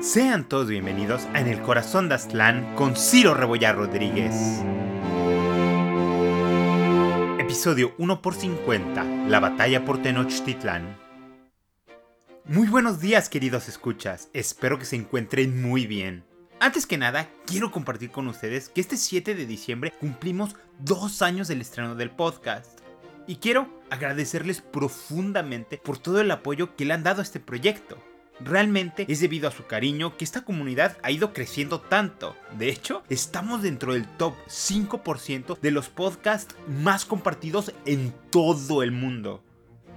Sean todos bienvenidos a En el Corazón de Aztlán con Ciro Rebollar Rodríguez. Episodio 1 por 50 La batalla por Tenochtitlán. Muy buenos días, queridos escuchas. Espero que se encuentren muy bien. Antes que nada, quiero compartir con ustedes que este 7 de diciembre cumplimos dos años del estreno del podcast. Y quiero agradecerles profundamente por todo el apoyo que le han dado a este proyecto. Realmente es debido a su cariño que esta comunidad ha ido creciendo tanto. De hecho, estamos dentro del top 5% de los podcasts más compartidos en todo el mundo.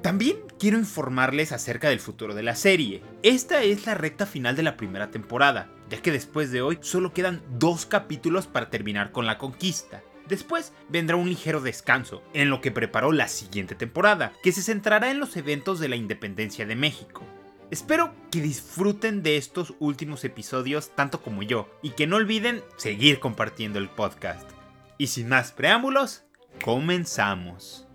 También quiero informarles acerca del futuro de la serie. Esta es la recta final de la primera temporada, ya que después de hoy solo quedan dos capítulos para terminar con la conquista. Después vendrá un ligero descanso, en lo que preparó la siguiente temporada, que se centrará en los eventos de la independencia de México. Espero que disfruten de estos últimos episodios tanto como yo y que no olviden seguir compartiendo el podcast. Y sin más preámbulos, comenzamos.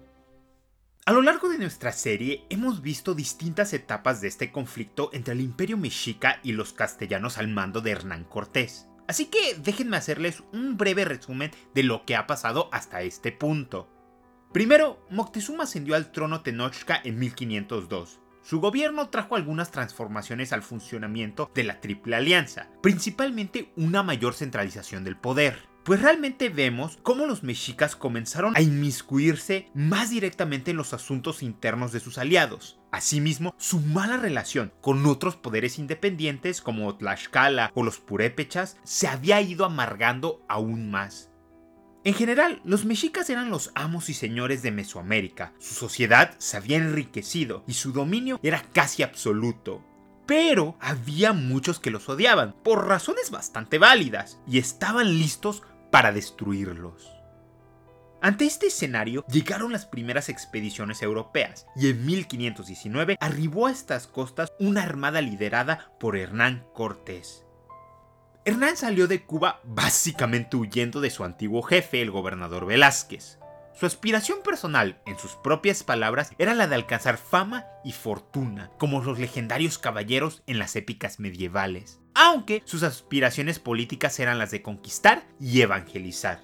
A lo largo de nuestra serie hemos visto distintas etapas de este conflicto entre el imperio mexica y los castellanos al mando de Hernán Cortés. Así que déjenme hacerles un breve resumen de lo que ha pasado hasta este punto. Primero, Moctezuma ascendió al trono Tenochca en 1502. Su gobierno trajo algunas transformaciones al funcionamiento de la Triple Alianza, principalmente una mayor centralización del poder. Pues realmente vemos cómo los mexicas comenzaron a inmiscuirse más directamente en los asuntos internos de sus aliados. Asimismo, su mala relación con otros poderes independientes como Tlaxcala o los purépechas se había ido amargando aún más. En general, los mexicas eran los amos y señores de Mesoamérica, su sociedad se había enriquecido y su dominio era casi absoluto. Pero había muchos que los odiaban, por razones bastante válidas, y estaban listos para destruirlos. Ante este escenario llegaron las primeras expediciones europeas y en 1519 arribó a estas costas una armada liderada por Hernán Cortés. Hernán salió de Cuba básicamente huyendo de su antiguo jefe, el gobernador Velázquez. Su aspiración personal, en sus propias palabras, era la de alcanzar fama y fortuna, como los legendarios caballeros en las épicas medievales, aunque sus aspiraciones políticas eran las de conquistar y evangelizar.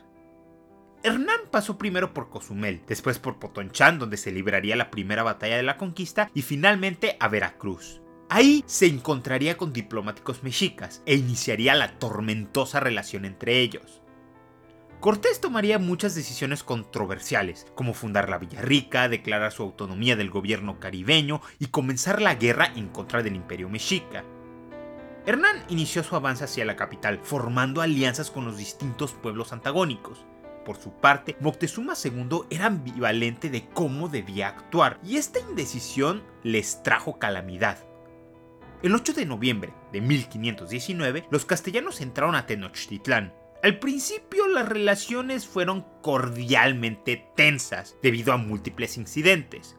Hernán pasó primero por Cozumel, después por Potonchán, donde se libraría la primera batalla de la conquista, y finalmente a Veracruz. Ahí se encontraría con diplomáticos mexicas e iniciaría la tormentosa relación entre ellos. Cortés tomaría muchas decisiones controversiales, como fundar la Villarrica, declarar su autonomía del gobierno caribeño y comenzar la guerra en contra del imperio mexica. Hernán inició su avance hacia la capital, formando alianzas con los distintos pueblos antagónicos. Por su parte, Moctezuma II era ambivalente de cómo debía actuar, y esta indecisión les trajo calamidad. El 8 de noviembre de 1519, los castellanos entraron a Tenochtitlán. Al principio las relaciones fueron cordialmente tensas debido a múltiples incidentes.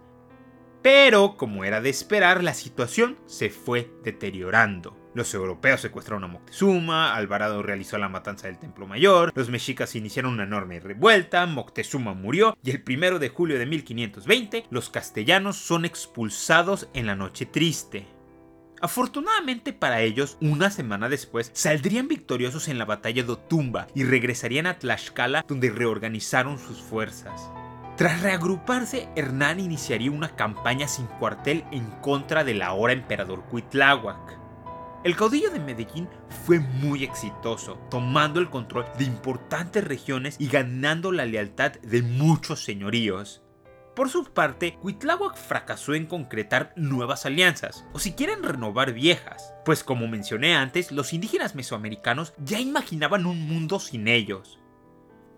Pero, como era de esperar, la situación se fue deteriorando. Los europeos secuestraron a Moctezuma, Alvarado realizó la matanza del Templo Mayor, los mexicas iniciaron una enorme revuelta, Moctezuma murió y el 1 de julio de 1520 los castellanos son expulsados en la Noche Triste. Afortunadamente para ellos, una semana después saldrían victoriosos en la batalla de Otumba y regresarían a Tlaxcala donde reorganizaron sus fuerzas. Tras reagruparse, Hernán iniciaría una campaña sin cuartel en contra del ahora emperador Cuitláhuac. El caudillo de Medellín fue muy exitoso, tomando el control de importantes regiones y ganando la lealtad de muchos señoríos. Por su parte, Cuitláhuac fracasó en concretar nuevas alianzas, o si quieren renovar viejas, pues como mencioné antes, los indígenas mesoamericanos ya imaginaban un mundo sin ellos.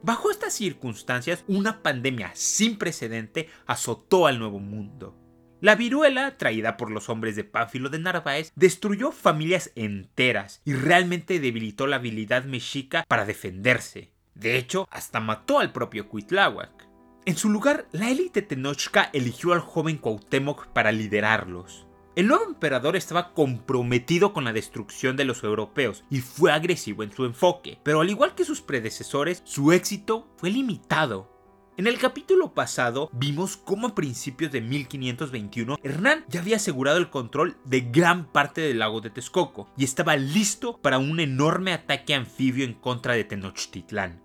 Bajo estas circunstancias, una pandemia sin precedente azotó al Nuevo Mundo. La viruela, traída por los hombres de Pánfilo de Narváez, destruyó familias enteras y realmente debilitó la habilidad mexica para defenderse. De hecho, hasta mató al propio Cuitláhuac. En su lugar, la élite tenochca eligió al joven Cuauhtémoc para liderarlos. El nuevo emperador estaba comprometido con la destrucción de los europeos y fue agresivo en su enfoque, pero al igual que sus predecesores, su éxito fue limitado. En el capítulo pasado vimos cómo a principios de 1521 Hernán ya había asegurado el control de gran parte del lago de Texcoco y estaba listo para un enorme ataque anfibio en contra de Tenochtitlán.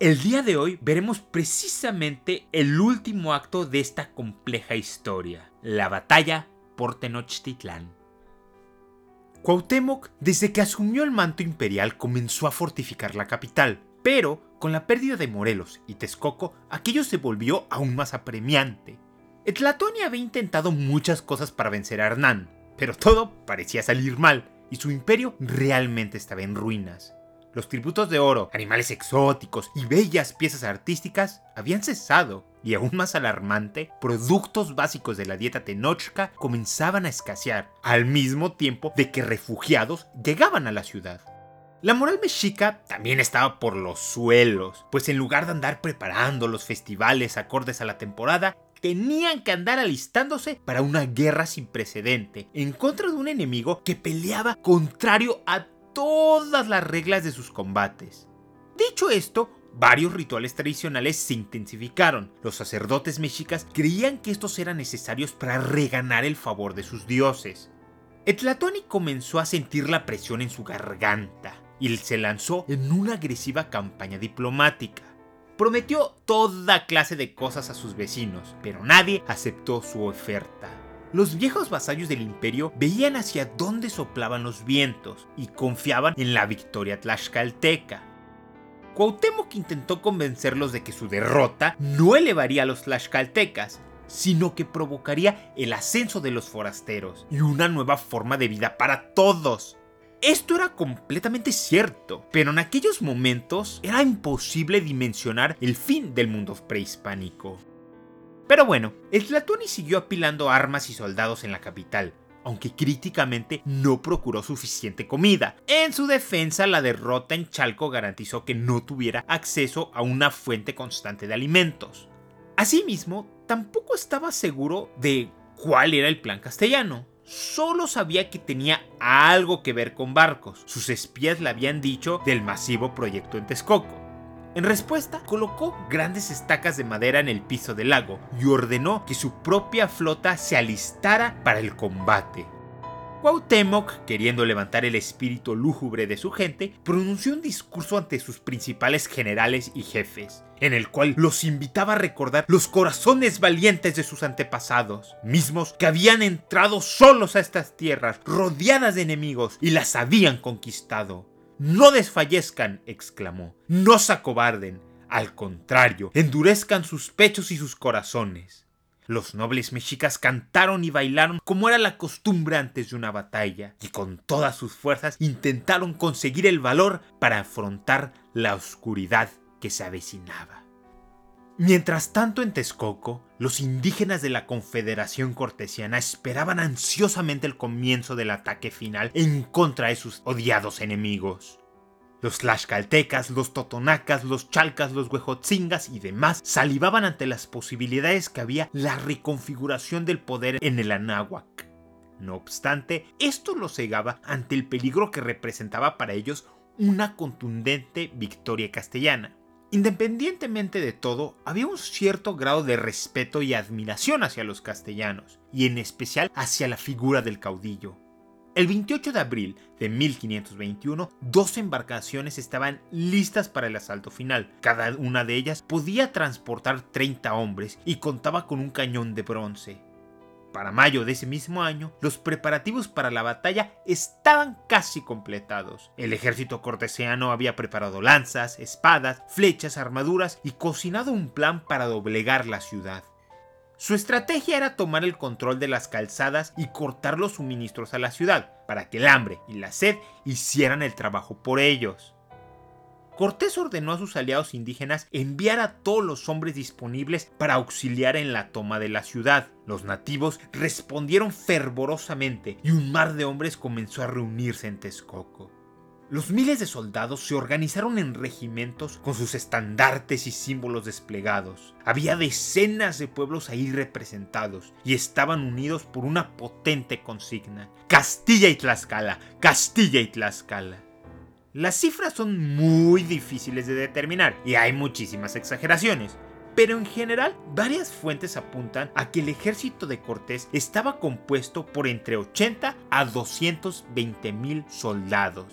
El día de hoy veremos precisamente el último acto de esta compleja historia, la batalla por Tenochtitlán. Cuauhtémoc, desde que asumió el manto imperial, comenzó a fortificar la capital, pero con la pérdida de Morelos y Texcoco, aquello se volvió aún más apremiante. Etlatoni había intentado muchas cosas para vencer a Hernán, pero todo parecía salir mal y su imperio realmente estaba en ruinas. Los tributos de oro, animales exóticos y bellas piezas artísticas habían cesado, y aún más alarmante, productos básicos de la dieta tenochca comenzaban a escasear, al mismo tiempo de que refugiados llegaban a la ciudad. La moral mexica también estaba por los suelos, pues en lugar de andar preparando los festivales acordes a la temporada, tenían que andar alistándose para una guerra sin precedente, en contra de un enemigo que peleaba contrario a todas las reglas de sus combates. Dicho esto, varios rituales tradicionales se intensificaron. Los sacerdotes mexicas creían que estos eran necesarios para reganar el favor de sus dioses. Etlatoni comenzó a sentir la presión en su garganta y se lanzó en una agresiva campaña diplomática. Prometió toda clase de cosas a sus vecinos, pero nadie aceptó su oferta. Los viejos vasallos del imperio veían hacia dónde soplaban los vientos y confiaban en la victoria tlaxcalteca. Cuauhtémoc intentó convencerlos de que su derrota no elevaría a los tlaxcaltecas, sino que provocaría el ascenso de los forasteros y una nueva forma de vida para todos. Esto era completamente cierto, pero en aquellos momentos era imposible dimensionar el fin del mundo prehispánico. Pero bueno, el Tlatoani siguió apilando armas y soldados en la capital, aunque críticamente no procuró suficiente comida. En su defensa, la derrota en Chalco garantizó que no tuviera acceso a una fuente constante de alimentos. Asimismo, tampoco estaba seguro de cuál era el plan castellano solo sabía que tenía algo que ver con barcos. Sus espías le habían dicho del masivo proyecto en Texcoco. En respuesta, colocó grandes estacas de madera en el piso del lago y ordenó que su propia flota se alistara para el combate. Cuauhtémoc, queriendo levantar el espíritu lúgubre de su gente, pronunció un discurso ante sus principales generales y jefes, en el cual los invitaba a recordar los corazones valientes de sus antepasados, mismos que habían entrado solos a estas tierras, rodeadas de enemigos, y las habían conquistado. No desfallezcan, exclamó, no se acobarden, al contrario, endurezcan sus pechos y sus corazones. Los nobles mexicas cantaron y bailaron como era la costumbre antes de una batalla, y con todas sus fuerzas intentaron conseguir el valor para afrontar la oscuridad que se avecinaba. Mientras tanto en Texcoco, los indígenas de la Confederación Cortesiana esperaban ansiosamente el comienzo del ataque final en contra de sus odiados enemigos. Los tlaxcaltecas, los totonacas, los chalcas, los huejotzingas y demás salivaban ante las posibilidades que había la reconfiguración del poder en el Anáhuac. No obstante, esto los cegaba ante el peligro que representaba para ellos una contundente victoria castellana. Independientemente de todo, había un cierto grado de respeto y admiración hacia los castellanos, y en especial hacia la figura del caudillo. El 28 de abril de 1521, dos embarcaciones estaban listas para el asalto final. Cada una de ellas podía transportar 30 hombres y contaba con un cañón de bronce. Para mayo de ese mismo año, los preparativos para la batalla estaban casi completados. El ejército cortesiano había preparado lanzas, espadas, flechas, armaduras y cocinado un plan para doblegar la ciudad. Su estrategia era tomar el control de las calzadas y cortar los suministros a la ciudad, para que el hambre y la sed hicieran el trabajo por ellos. Cortés ordenó a sus aliados indígenas enviar a todos los hombres disponibles para auxiliar en la toma de la ciudad. Los nativos respondieron fervorosamente y un mar de hombres comenzó a reunirse en Texcoco. Los miles de soldados se organizaron en regimientos con sus estandartes y símbolos desplegados. Había decenas de pueblos ahí representados y estaban unidos por una potente consigna. Castilla y Tlaxcala, Castilla y Tlaxcala. Las cifras son muy difíciles de determinar y hay muchísimas exageraciones, pero en general varias fuentes apuntan a que el ejército de Cortés estaba compuesto por entre 80 a 220 mil soldados.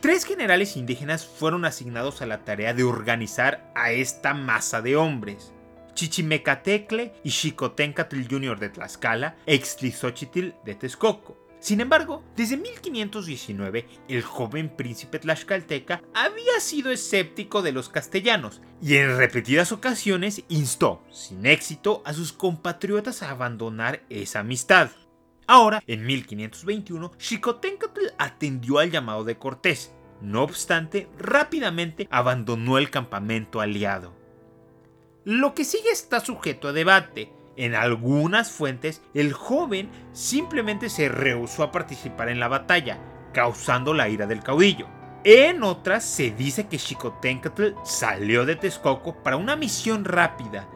Tres generales indígenas fueron asignados a la tarea de organizar a esta masa de hombres. Chichimecatecle y Xicoténcatl Jr. de Tlaxcala e Ixtlizóchitl de Texcoco. Sin embargo, desde 1519, el joven príncipe tlaxcalteca había sido escéptico de los castellanos y en repetidas ocasiones instó, sin éxito, a sus compatriotas a abandonar esa amistad. Ahora, en 1521, Xicoténcatl atendió al llamado de Cortés. No obstante, rápidamente abandonó el campamento aliado. Lo que sigue está sujeto a debate. En algunas fuentes, el joven simplemente se rehusó a participar en la batalla, causando la ira del caudillo. En otras se dice que Xicoténcatl salió de Texcoco para una misión rápida,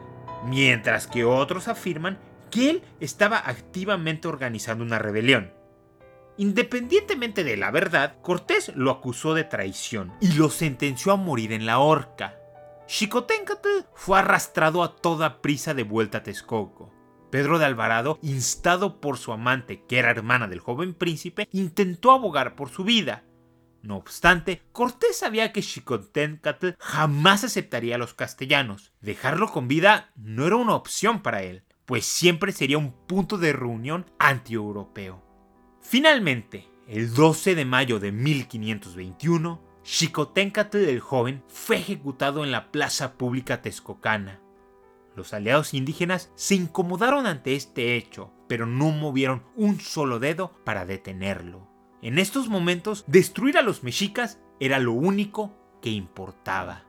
mientras que otros afirman que él estaba activamente organizando una rebelión. Independientemente de la verdad, Cortés lo acusó de traición y lo sentenció a morir en la horca. Xicoténcatl fue arrastrado a toda prisa de vuelta a Texcoco. Pedro de Alvarado, instado por su amante, que era hermana del joven príncipe, intentó abogar por su vida. No obstante, Cortés sabía que Xicoténcatl jamás aceptaría a los castellanos. Dejarlo con vida no era una opción para él, pues siempre sería un punto de reunión anti-europeo. Finalmente, el 12 de mayo de 1521, Xicoténcatl el joven fue ejecutado en la plaza pública texcocana. Los aliados indígenas se incomodaron ante este hecho, pero no movieron un solo dedo para detenerlo. En estos momentos, destruir a los mexicas era lo único que importaba.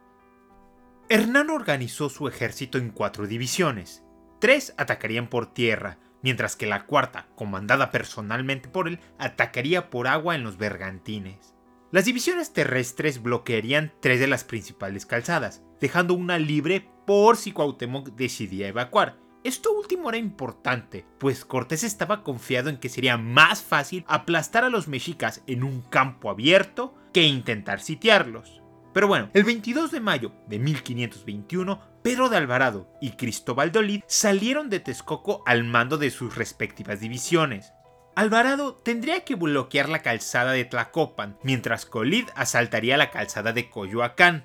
Hernán organizó su ejército en cuatro divisiones. Tres atacarían por tierra, mientras que la cuarta, comandada personalmente por él, atacaría por agua en los bergantines. Las divisiones terrestres bloquearían tres de las principales calzadas, dejando una libre por si Cuauhtémoc decidía evacuar. Esto último era importante, pues Cortés estaba confiado en que sería más fácil aplastar a los mexicas en un campo abierto que intentar sitiarlos. Pero bueno, el 22 de mayo de 1521, Pedro de Alvarado y Cristóbal de Olid salieron de Texcoco al mando de sus respectivas divisiones. Alvarado tendría que bloquear la calzada de Tlacopan, mientras Colid asaltaría la calzada de Coyoacán.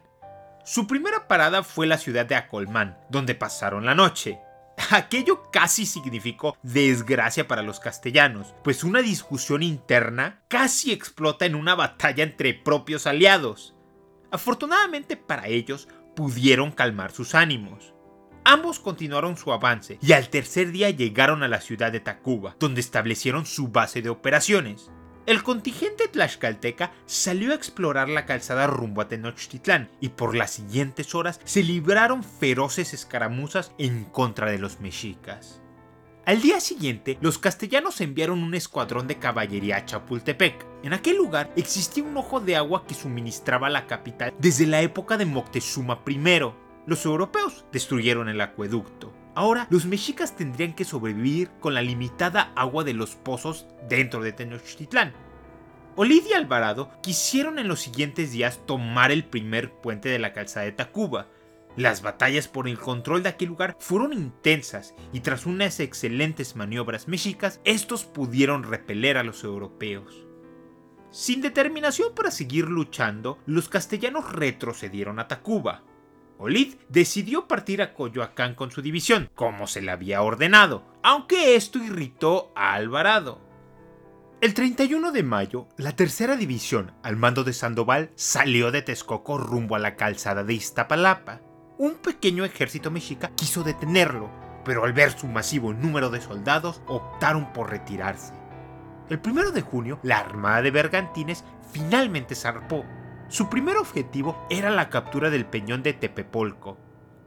Su primera parada fue la ciudad de Acolmán, donde pasaron la noche. Aquello casi significó desgracia para los castellanos, pues una discusión interna casi explota en una batalla entre propios aliados. Afortunadamente para ellos, pudieron calmar sus ánimos. Ambos continuaron su avance y al tercer día llegaron a la ciudad de Tacuba, donde establecieron su base de operaciones. El contingente tlaxcalteca salió a explorar la calzada rumbo a Tenochtitlán y por las siguientes horas se libraron feroces escaramuzas en contra de los mexicas. Al día siguiente, los castellanos enviaron un escuadrón de caballería a Chapultepec. En aquel lugar existía un ojo de agua que suministraba la capital desde la época de Moctezuma I, los europeos destruyeron el acueducto. Ahora los mexicas tendrían que sobrevivir con la limitada agua de los pozos dentro de Tenochtitlán. Olid y Alvarado quisieron en los siguientes días tomar el primer puente de la calzada de Tacuba. Las batallas por el control de aquel lugar fueron intensas y tras unas excelentes maniobras mexicas, estos pudieron repeler a los europeos. Sin determinación para seguir luchando, los castellanos retrocedieron a Tacuba. Olid decidió partir a Coyoacán con su división, como se le había ordenado, aunque esto irritó a Alvarado. El 31 de mayo, la tercera división, al mando de Sandoval, salió de Texcoco rumbo a la calzada de Iztapalapa. Un pequeño ejército mexica quiso detenerlo, pero al ver su masivo número de soldados, optaron por retirarse. El 1 de junio, la armada de Bergantines finalmente zarpó su primer objetivo era la captura del peñón de Tepepolco.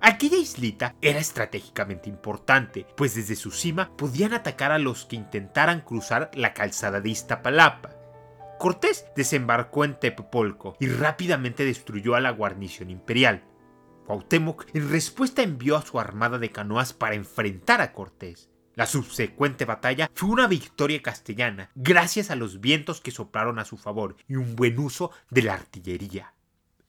Aquella islita era estratégicamente importante, pues desde su cima podían atacar a los que intentaran cruzar la calzada de Iztapalapa. Cortés desembarcó en Tepepolco y rápidamente destruyó a la guarnición imperial. Cuauhtémoc en respuesta envió a su armada de canoas para enfrentar a Cortés. La subsecuente batalla fue una victoria castellana, gracias a los vientos que soplaron a su favor y un buen uso de la artillería.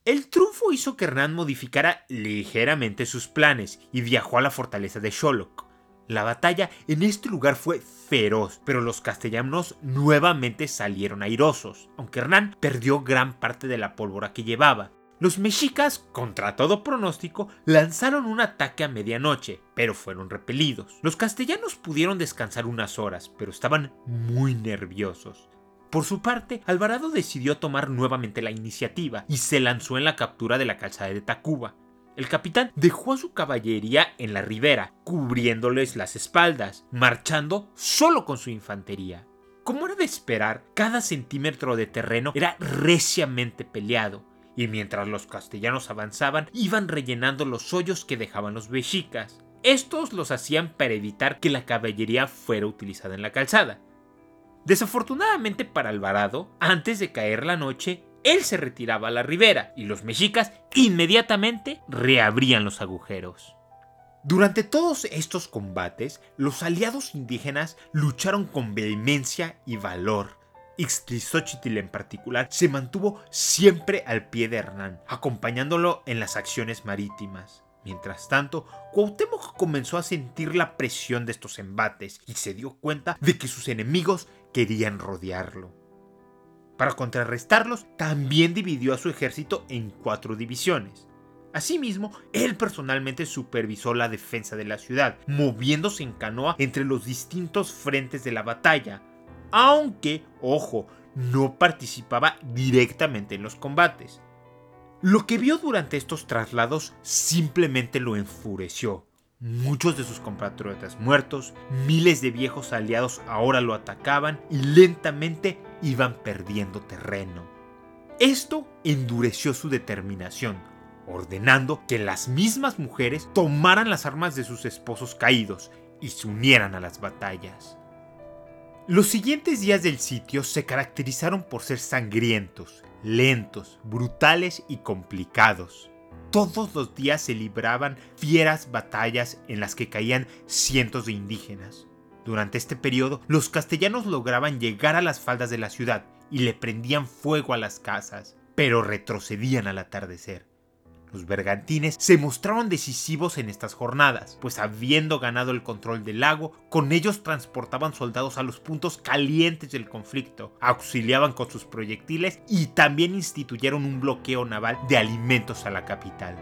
El triunfo hizo que Hernán modificara ligeramente sus planes y viajó a la fortaleza de Sholok. La batalla en este lugar fue feroz, pero los castellanos nuevamente salieron airosos, aunque Hernán perdió gran parte de la pólvora que llevaba. Los mexicas, contra todo pronóstico, lanzaron un ataque a medianoche, pero fueron repelidos. Los castellanos pudieron descansar unas horas, pero estaban muy nerviosos. Por su parte, Alvarado decidió tomar nuevamente la iniciativa y se lanzó en la captura de la calzada de Tacuba. El capitán dejó a su caballería en la ribera, cubriéndoles las espaldas, marchando solo con su infantería. Como era de esperar, cada centímetro de terreno era reciamente peleado, y mientras los castellanos avanzaban, iban rellenando los hoyos que dejaban los mexicas. Estos los hacían para evitar que la caballería fuera utilizada en la calzada. Desafortunadamente para Alvarado, antes de caer la noche, él se retiraba a la ribera y los mexicas inmediatamente reabrían los agujeros. Durante todos estos combates, los aliados indígenas lucharon con vehemencia y valor. Ixtlilxóchitl en particular se mantuvo siempre al pie de Hernán, acompañándolo en las acciones marítimas. Mientras tanto, Cuauhtémoc comenzó a sentir la presión de estos embates y se dio cuenta de que sus enemigos querían rodearlo. Para contrarrestarlos, también dividió a su ejército en cuatro divisiones. Asimismo, él personalmente supervisó la defensa de la ciudad, moviéndose en canoa entre los distintos frentes de la batalla, aunque, ojo, no participaba directamente en los combates. Lo que vio durante estos traslados simplemente lo enfureció. Muchos de sus compatriotas muertos, miles de viejos aliados ahora lo atacaban y lentamente iban perdiendo terreno. Esto endureció su determinación, ordenando que las mismas mujeres tomaran las armas de sus esposos caídos y se unieran a las batallas. Los siguientes días del sitio se caracterizaron por ser sangrientos, lentos, brutales y complicados. Todos los días se libraban fieras batallas en las que caían cientos de indígenas. Durante este periodo, los castellanos lograban llegar a las faldas de la ciudad y le prendían fuego a las casas, pero retrocedían al atardecer. Los bergantines se mostraron decisivos en estas jornadas, pues habiendo ganado el control del lago, con ellos transportaban soldados a los puntos calientes del conflicto, auxiliaban con sus proyectiles y también instituyeron un bloqueo naval de alimentos a la capital.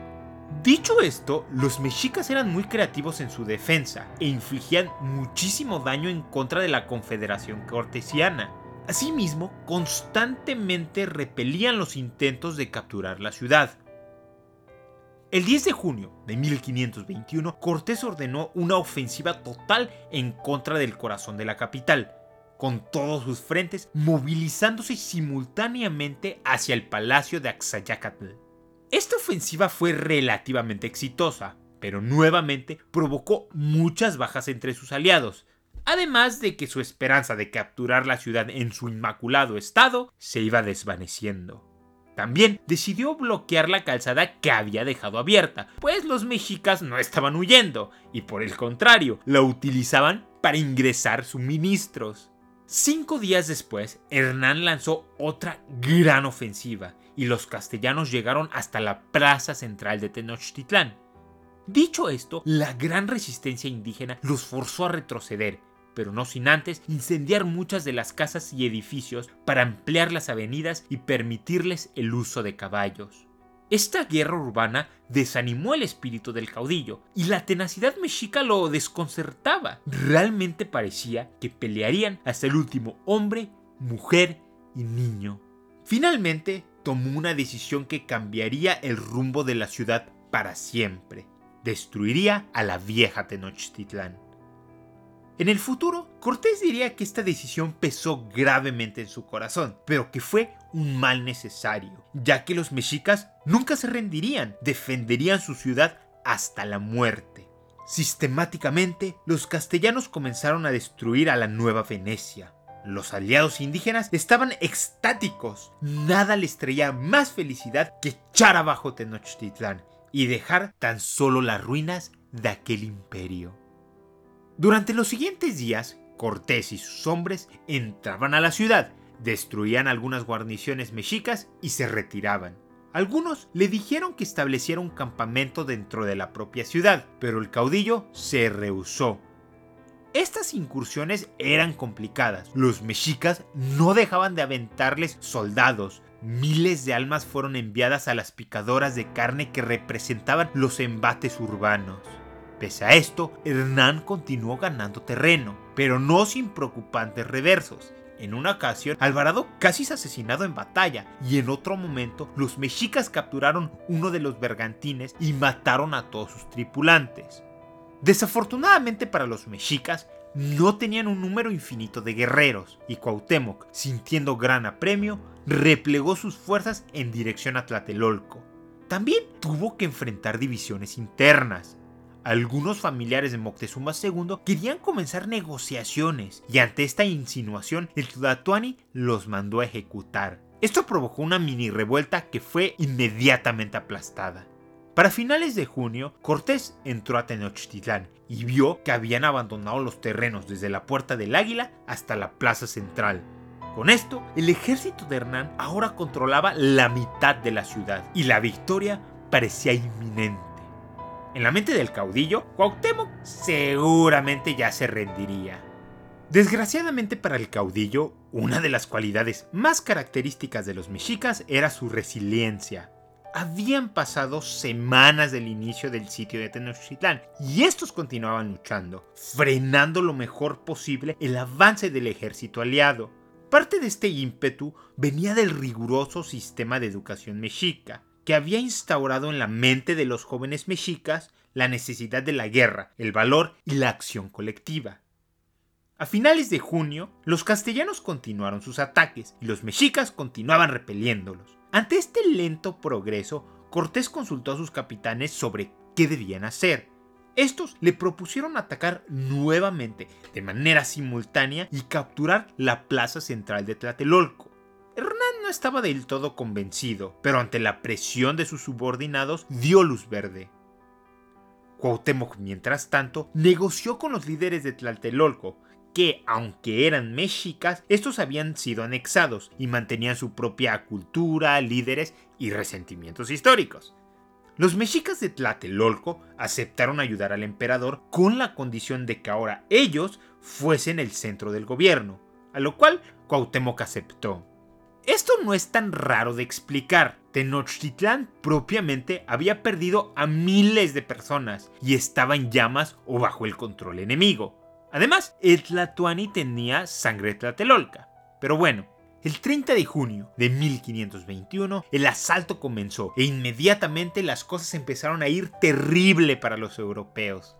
Dicho esto, los mexicas eran muy creativos en su defensa e infligían muchísimo daño en contra de la Confederación Cortesiana. Asimismo, constantemente repelían los intentos de capturar la ciudad. El 10 de junio de 1521, Cortés ordenó una ofensiva total en contra del corazón de la capital, con todos sus frentes movilizándose simultáneamente hacia el palacio de Axayacatl. Esta ofensiva fue relativamente exitosa, pero nuevamente provocó muchas bajas entre sus aliados, además de que su esperanza de capturar la ciudad en su inmaculado estado se iba desvaneciendo. También decidió bloquear la calzada que había dejado abierta, pues los mexicas no estaban huyendo, y por el contrario, la utilizaban para ingresar suministros. Cinco días después, Hernán lanzó otra gran ofensiva, y los castellanos llegaron hasta la plaza central de Tenochtitlán. Dicho esto, la gran resistencia indígena los forzó a retroceder, pero no sin antes incendiar muchas de las casas y edificios para ampliar las avenidas y permitirles el uso de caballos. Esta guerra urbana desanimó el espíritu del caudillo y la tenacidad mexica lo desconcertaba. Realmente parecía que pelearían hasta el último hombre, mujer y niño. Finalmente tomó una decisión que cambiaría el rumbo de la ciudad para siempre. Destruiría a la vieja Tenochtitlán. En el futuro, Cortés diría que esta decisión pesó gravemente en su corazón, pero que fue un mal necesario, ya que los mexicas nunca se rendirían, defenderían su ciudad hasta la muerte. Sistemáticamente, los castellanos comenzaron a destruir a la nueva Venecia. Los aliados indígenas estaban extáticos. Nada les traía más felicidad que echar abajo Tenochtitlán y dejar tan solo las ruinas de aquel imperio. Durante los siguientes días, Cortés y sus hombres entraban a la ciudad, destruían algunas guarniciones mexicas y se retiraban. Algunos le dijeron que estableciera un campamento dentro de la propia ciudad, pero el caudillo se rehusó. Estas incursiones eran complicadas. Los mexicas no dejaban de aventarles soldados. Miles de almas fueron enviadas a las picadoras de carne que representaban los embates urbanos. Pese a esto, Hernán continuó ganando terreno, pero no sin preocupantes reversos. En una ocasión, Alvarado casi es asesinado en batalla y en otro momento los mexicas capturaron uno de los bergantines y mataron a todos sus tripulantes. Desafortunadamente para los mexicas, no tenían un número infinito de guerreros y Cuauhtémoc, sintiendo gran apremio, replegó sus fuerzas en dirección a Tlatelolco. También tuvo que enfrentar divisiones internas. Algunos familiares de Moctezuma II querían comenzar negociaciones y ante esta insinuación el Tlatoani los mandó a ejecutar. Esto provocó una mini revuelta que fue inmediatamente aplastada. Para finales de junio, Cortés entró a Tenochtitlán y vio que habían abandonado los terrenos desde la Puerta del Águila hasta la Plaza Central. Con esto, el ejército de Hernán ahora controlaba la mitad de la ciudad y la victoria parecía inminente. En la mente del caudillo, Cuauhtémoc seguramente ya se rendiría. Desgraciadamente para el caudillo, una de las cualidades más características de los mexicas era su resiliencia. Habían pasado semanas del inicio del sitio de Tenochtitlán y estos continuaban luchando, frenando lo mejor posible el avance del ejército aliado. Parte de este ímpetu venía del riguroso sistema de educación mexica que había instaurado en la mente de los jóvenes mexicas la necesidad de la guerra, el valor y la acción colectiva. A finales de junio, los castellanos continuaron sus ataques y los mexicas continuaban repeliéndolos. Ante este lento progreso, Cortés consultó a sus capitanes sobre qué debían hacer. Estos le propusieron atacar nuevamente de manera simultánea y capturar la plaza central de Tlatelolco estaba del todo convencido, pero ante la presión de sus subordinados dio luz verde. Cuauhtémoc, mientras tanto, negoció con los líderes de Tlatelolco, que, aunque eran mexicas, estos habían sido anexados y mantenían su propia cultura, líderes y resentimientos históricos. Los mexicas de Tlatelolco aceptaron ayudar al emperador con la condición de que ahora ellos fuesen el centro del gobierno, a lo cual Cuauhtémoc aceptó. Esto no es tan raro de explicar. Tenochtitlán propiamente había perdido a miles de personas y estaba en llamas o bajo el control enemigo. Además, el tenía sangre tlatelolca. Pero bueno, el 30 de junio de 1521 el asalto comenzó e inmediatamente las cosas empezaron a ir terrible para los europeos.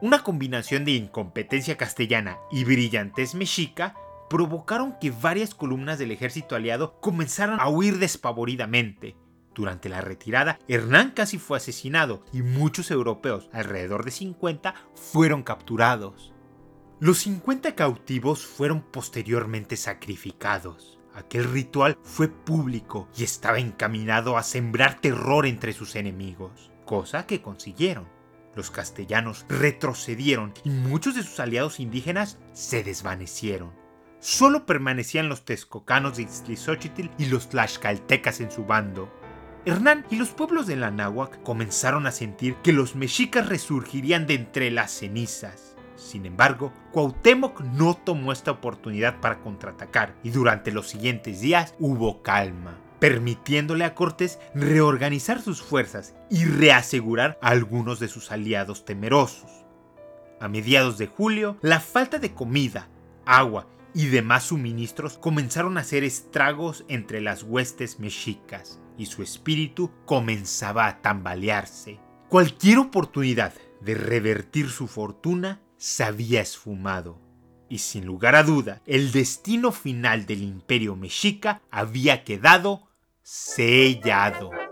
Una combinación de incompetencia castellana y brillantez mexica provocaron que varias columnas del ejército aliado comenzaran a huir despavoridamente. Durante la retirada, Hernán casi fue asesinado y muchos europeos, alrededor de 50, fueron capturados. Los 50 cautivos fueron posteriormente sacrificados. Aquel ritual fue público y estaba encaminado a sembrar terror entre sus enemigos, cosa que consiguieron. Los castellanos retrocedieron y muchos de sus aliados indígenas se desvanecieron solo permanecían los texcocanos de Itzlizóchitl y los tlaxcaltecas en su bando. Hernán y los pueblos de la náhuac comenzaron a sentir que los mexicas resurgirían de entre las cenizas. Sin embargo, Cuauhtémoc no tomó esta oportunidad para contraatacar y durante los siguientes días hubo calma, permitiéndole a Cortés reorganizar sus fuerzas y reasegurar a algunos de sus aliados temerosos. A mediados de julio, la falta de comida, agua y demás suministros comenzaron a hacer estragos entre las huestes mexicas y su espíritu comenzaba a tambalearse. Cualquier oportunidad de revertir su fortuna se había esfumado. Y sin lugar a duda, el destino final del imperio mexica había quedado sellado.